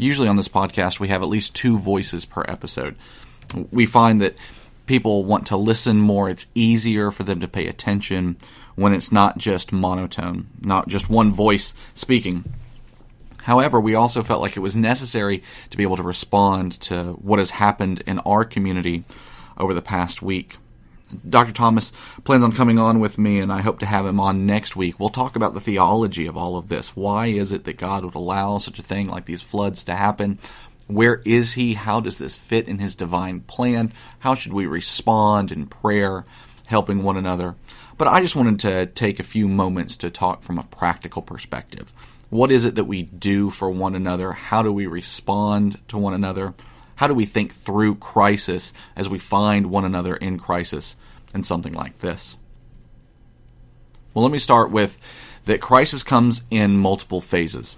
Usually on this podcast, we have at least two voices per episode. We find that people want to listen more. It's easier for them to pay attention when it's not just monotone, not just one voice speaking. However, we also felt like it was necessary to be able to respond to what has happened in our community over the past week. Dr. Thomas plans on coming on with me, and I hope to have him on next week. We'll talk about the theology of all of this. Why is it that God would allow such a thing like these floods to happen? Where is He? How does this fit in His divine plan? How should we respond in prayer, helping one another? But I just wanted to take a few moments to talk from a practical perspective. What is it that we do for one another? How do we respond to one another? How do we think through crisis as we find one another in crisis and something like this? Well, let me start with that crisis comes in multiple phases.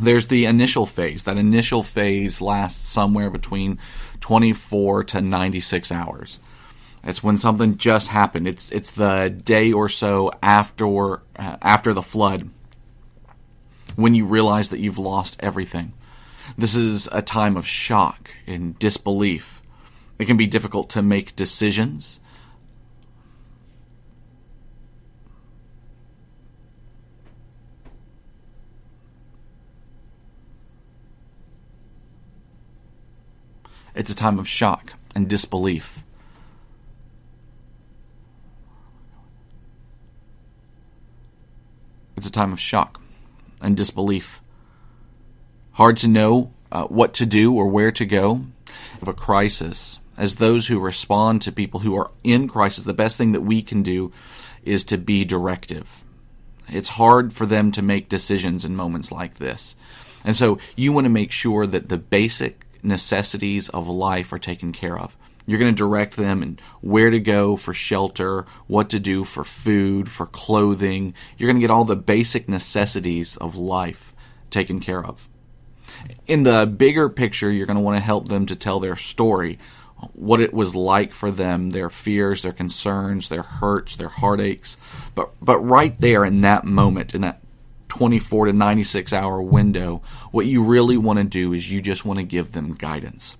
There's the initial phase. That initial phase lasts somewhere between 24 to 96 hours. It's when something just happened. It's it's the day or so after uh, after the flood when you realize that you've lost everything. This is a time of shock and disbelief. It can be difficult to make decisions. It's a time of shock and disbelief. It's a time of shock and disbelief. Hard to know uh, what to do or where to go of a crisis. As those who respond to people who are in crisis, the best thing that we can do is to be directive. It's hard for them to make decisions in moments like this. And so you want to make sure that the basic necessities of life are taken care of. You're going to direct them and where to go for shelter, what to do for food, for clothing. You're going to get all the basic necessities of life taken care of. In the bigger picture, you're going to want to help them to tell their story, what it was like for them, their fears, their concerns, their hurts, their heartaches. But but right there in that moment, in that 24 to 96 hour window, what you really want to do is you just want to give them guidance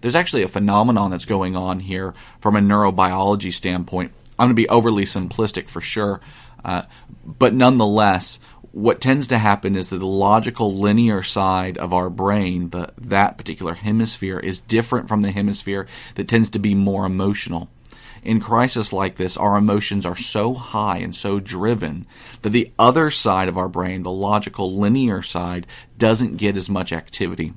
there's actually a phenomenon that's going on here from a neurobiology standpoint. I'm going to be overly simplistic for sure, uh, but nonetheless, what tends to happen is that the logical linear side of our brain, the, that particular hemisphere, is different from the hemisphere that tends to be more emotional. In crisis like this, our emotions are so high and so driven that the other side of our brain, the logical linear side, doesn't get as much activity.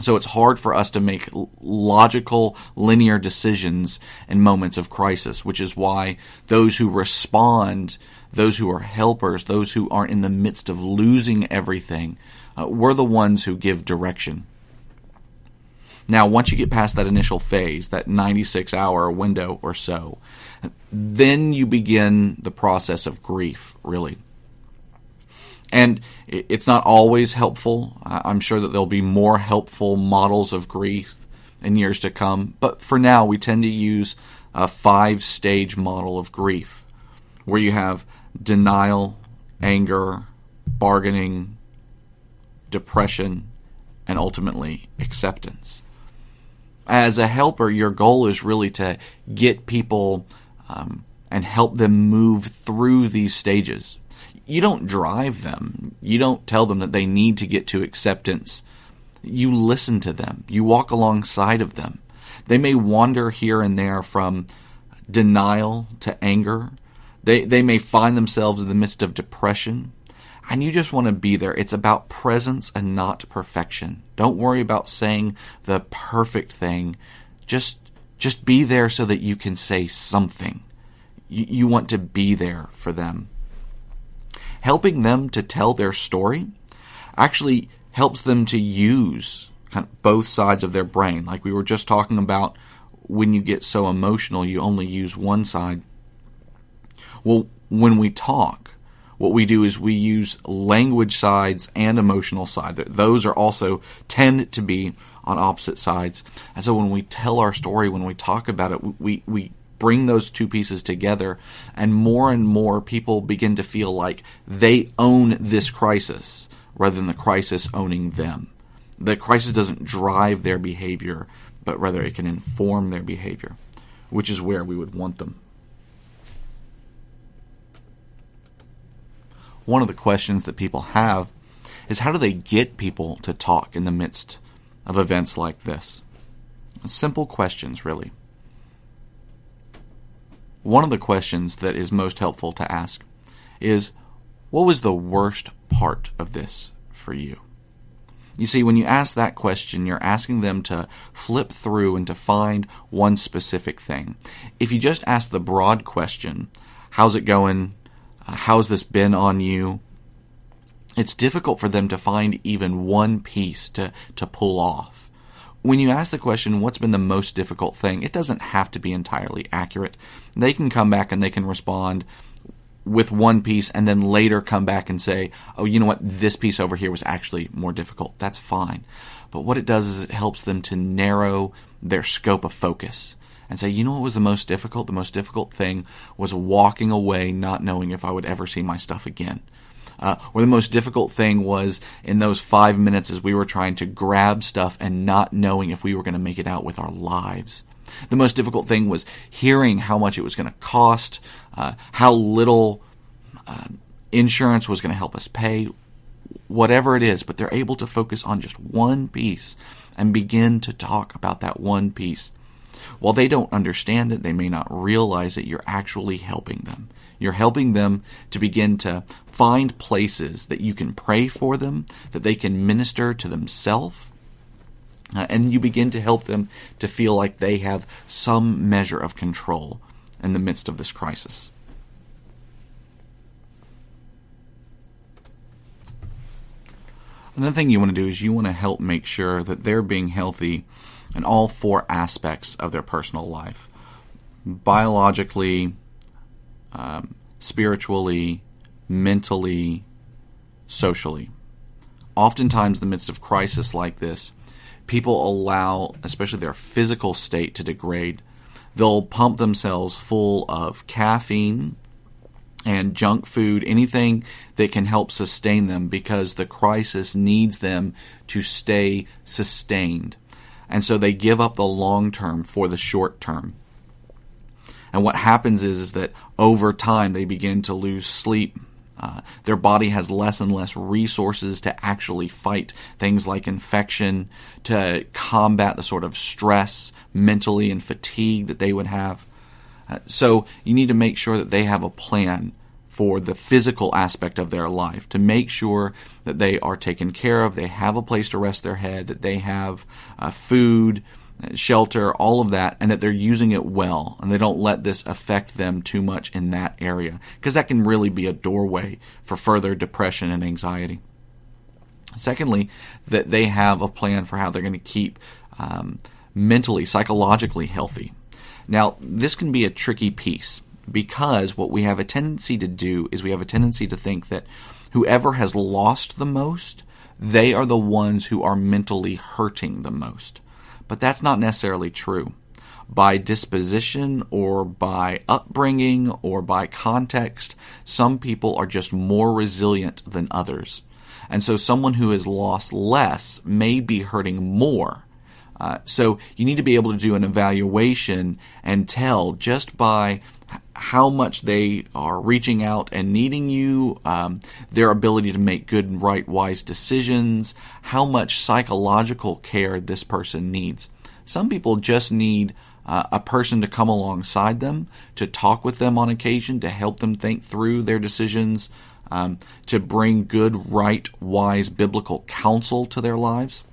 So it's hard for us to make logical, linear decisions in moments of crisis, which is why those who respond, those who are helpers, those who aren't in the midst of losing everything, uh, we're the ones who give direction. Now, once you get past that initial phase, that 96 hour window or so, then you begin the process of grief, really. And it's not always helpful. I'm sure that there'll be more helpful models of grief in years to come. But for now, we tend to use a five stage model of grief where you have denial, anger, bargaining, depression, and ultimately acceptance. As a helper, your goal is really to get people um, and help them move through these stages you don't drive them. You don't tell them that they need to get to acceptance. You listen to them. You walk alongside of them. They may wander here and there from denial to anger. They, they may find themselves in the midst of depression. And you just want to be there. It's about presence and not perfection. Don't worry about saying the perfect thing. Just, just be there so that you can say something. You, you want to be there for them helping them to tell their story actually helps them to use kind of both sides of their brain. Like we were just talking about when you get so emotional, you only use one side. Well, when we talk, what we do is we use language sides and emotional side. Those are also tend to be on opposite sides. And so when we tell our story, when we talk about it, we, we bring those two pieces together, and more and more people begin to feel like they own this crisis rather than the crisis owning them. The crisis doesn't drive their behavior, but rather it can inform their behavior, which is where we would want them. One of the questions that people have is how do they get people to talk in the midst of events like this? Simple questions, really. One of the questions that is most helpful to ask is what was the worst part of this for you? You see, when you ask that question, you're asking them to flip through and to find one specific thing. If you just ask the broad question, how's it going? Uh, how's this been on you? It's difficult for them to find even one piece to, to pull off. When you ask the question, what's been the most difficult thing, it doesn't have to be entirely accurate. They can come back and they can respond, with one piece and then later come back and say, oh, you know what, this piece over here was actually more difficult. That's fine. But what it does is it helps them to narrow their scope of focus and say, you know what was the most difficult? The most difficult thing was walking away not knowing if I would ever see my stuff again. Uh, or the most difficult thing was in those five minutes as we were trying to grab stuff and not knowing if we were going to make it out with our lives. The most difficult thing was hearing how much it was going to cost, uh, how little uh, insurance was going to help us pay, whatever it is, but they're able to focus on just one piece and begin to talk about that one piece. While they don't understand it, they may not realize that you're actually helping them. You're helping them to begin to find places that you can pray for them, that they can minister to themselves, uh, and you begin to help them to feel like they have some measure of control in the midst of this crisis. Another thing you want to do is you want to help make sure that they're being healthy in all four aspects of their personal life biologically, um, spiritually, mentally, socially. Oftentimes, in the midst of crisis like this, people allow, especially their physical state, to degrade. They'll pump themselves full of caffeine and junk food, anything that can help sustain them because the crisis needs them to stay sustained. And so they give up the long term for the short term. And what happens is, is that over time they begin to lose sleep, uh, their body has less and less resources to actually fight things like infection, to combat the sort of stress mentally and fatigue that they would have. Uh, so you need to make sure that they have a plan for the physical aspect of their life to make sure that they are taken care of, they have a place to rest their head, that they have uh, food shelter, all of that, and that they're using it well and they don't let this affect them too much in that area because that can really be a doorway for further depression and anxiety. Secondly, that they have a plan for how they're going to keep um, mentally, psychologically healthy. Now, this can be a tricky piece because what we have a tendency to do is we have a tendency to think that whoever has lost the most, they are the ones who are mentally hurting the most. But that's not necessarily true. By disposition or by upbringing or by context, some people are just more resilient than others. And so someone who has lost less may be hurting more. Uh, so you need to be able to do an evaluation and tell just by how much they are reaching out and needing you, um, their ability to make good, and right, wise decisions, how much psychological care this person needs. Some people just need uh, a person to come alongside them, to talk with them on occasion, to help them think through their decisions, um, to bring good, right, wise biblical counsel to their lives.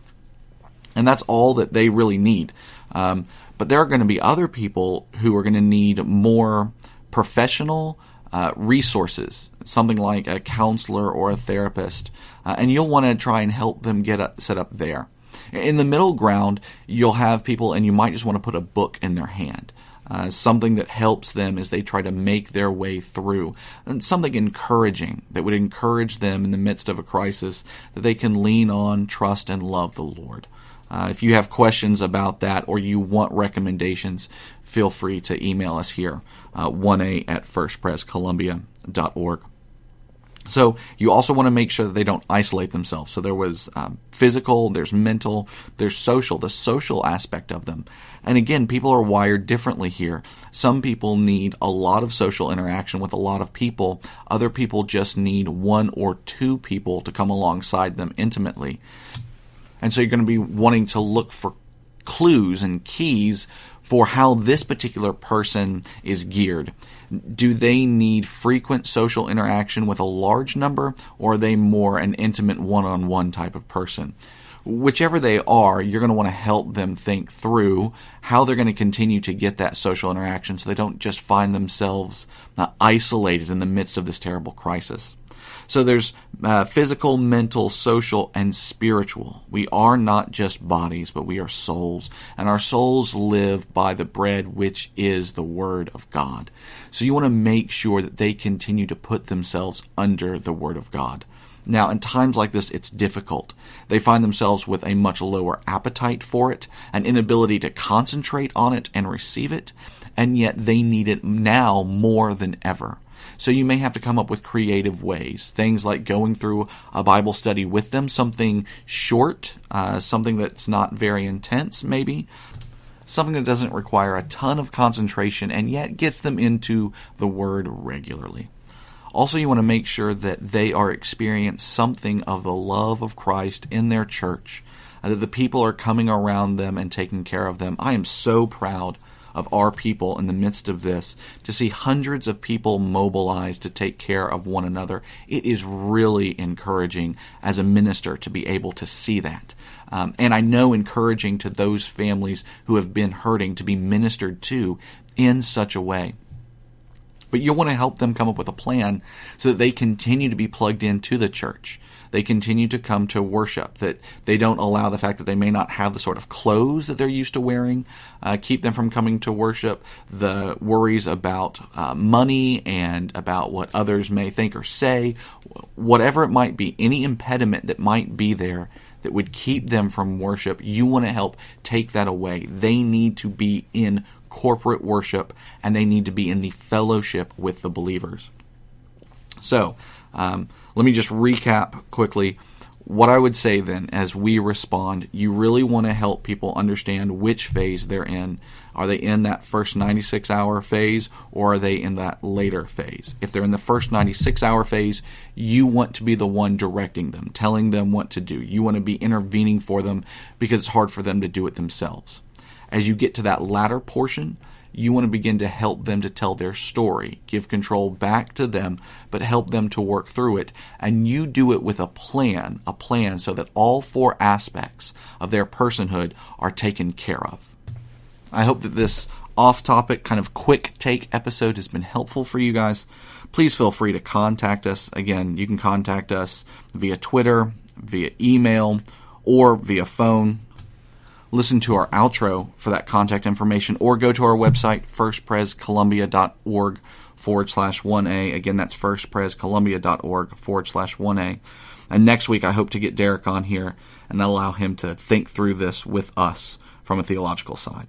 And that's all that they really need. Um, but there are going to be other people who are going to need more professional uh, resources, something like a counselor or a therapist, uh, and you'll want to try and help them get up, set up there. In the middle ground, you'll have people, and you might just want to put a book in their hand. Uh, something that helps them as they try to make their way through, and something encouraging that would encourage them in the midst of a crisis that they can lean on, trust, and love the Lord. Uh, if you have questions about that or you want recommendations, feel free to email us here, uh, 1a at firstprescolumbia.org. So you also want to make sure that they don't isolate themselves. So there was um, physical, there's mental, there's social, the social aspect of them. And again, people are wired differently here. Some people need a lot of social interaction with a lot of people. Other people just need one or two people to come alongside them intimately. And so you're going to be wanting to look for clues and keys for how this particular person is geared. Do they need frequent social interaction with a large number, or are they more an intimate one on one type of person? Whichever they are, you're going to want to help them think through how they're going to continue to get that social interaction so they don't just find themselves isolated in the midst of this terrible crisis. So there's uh, physical, mental, social, and spiritual. We are not just bodies, but we are souls. And our souls live by the bread which is the Word of God. So you want to make sure that they continue to put themselves under the Word of God. Now, in times like this, it's difficult. They find themselves with a much lower appetite for it, an inability to concentrate on it and receive it, and yet they need it now more than ever. So you may have to come up with creative ways. Things like going through a Bible study with them, something short, uh, something that's not very intense, maybe. Something that doesn't require a ton of concentration and yet gets them into the Word regularly. Also, you want to make sure that they are experiencing something of the love of Christ in their church, and that the people are coming around them and taking care of them. I am so proud of our people in the midst of this, to see hundreds of people mobilized to take care of one another, it is really encouraging as a minister to be able to see that. Um, and I know encouraging to those families who have been hurting to be ministered to in such a way. But you want to help them come up with a plan so that they continue to be plugged into the church they continue to come to worship, that they don't allow the fact that they may not have the sort of clothes that they're used to wearing uh, keep them from coming to worship, the worries about uh, money and about what others may think or say, whatever it might be, any impediment that might be there that would keep them from worship, you want to help take that away. They need to be in corporate worship and they need to be in the fellowship with the believers. So, um, let me just recap quickly. What I would say then, as we respond, you really want to help people understand which phase they're in. Are they in that first 96 hour phase or are they in that later phase? If they're in the first 96 hour phase, you want to be the one directing them, telling them what to do. You want to be intervening for them because it's hard for them to do it themselves. As you get to that latter portion, you want to begin to help them to tell their story, give control back to them, but help them to work through it. And you do it with a plan, a plan so that all four aspects of their personhood are taken care of. I hope that this off topic, kind of quick take episode has been helpful for you guys. Please feel free to contact us. Again, you can contact us via Twitter, via email, or via phone listen to our outro for that contact information or go to our website, firstprescolumbia.org forward slash 1A. Again, that's firstprescolumbia.org forward slash 1A. And next week, I hope to get Derek on here and allow him to think through this with us from a theological side.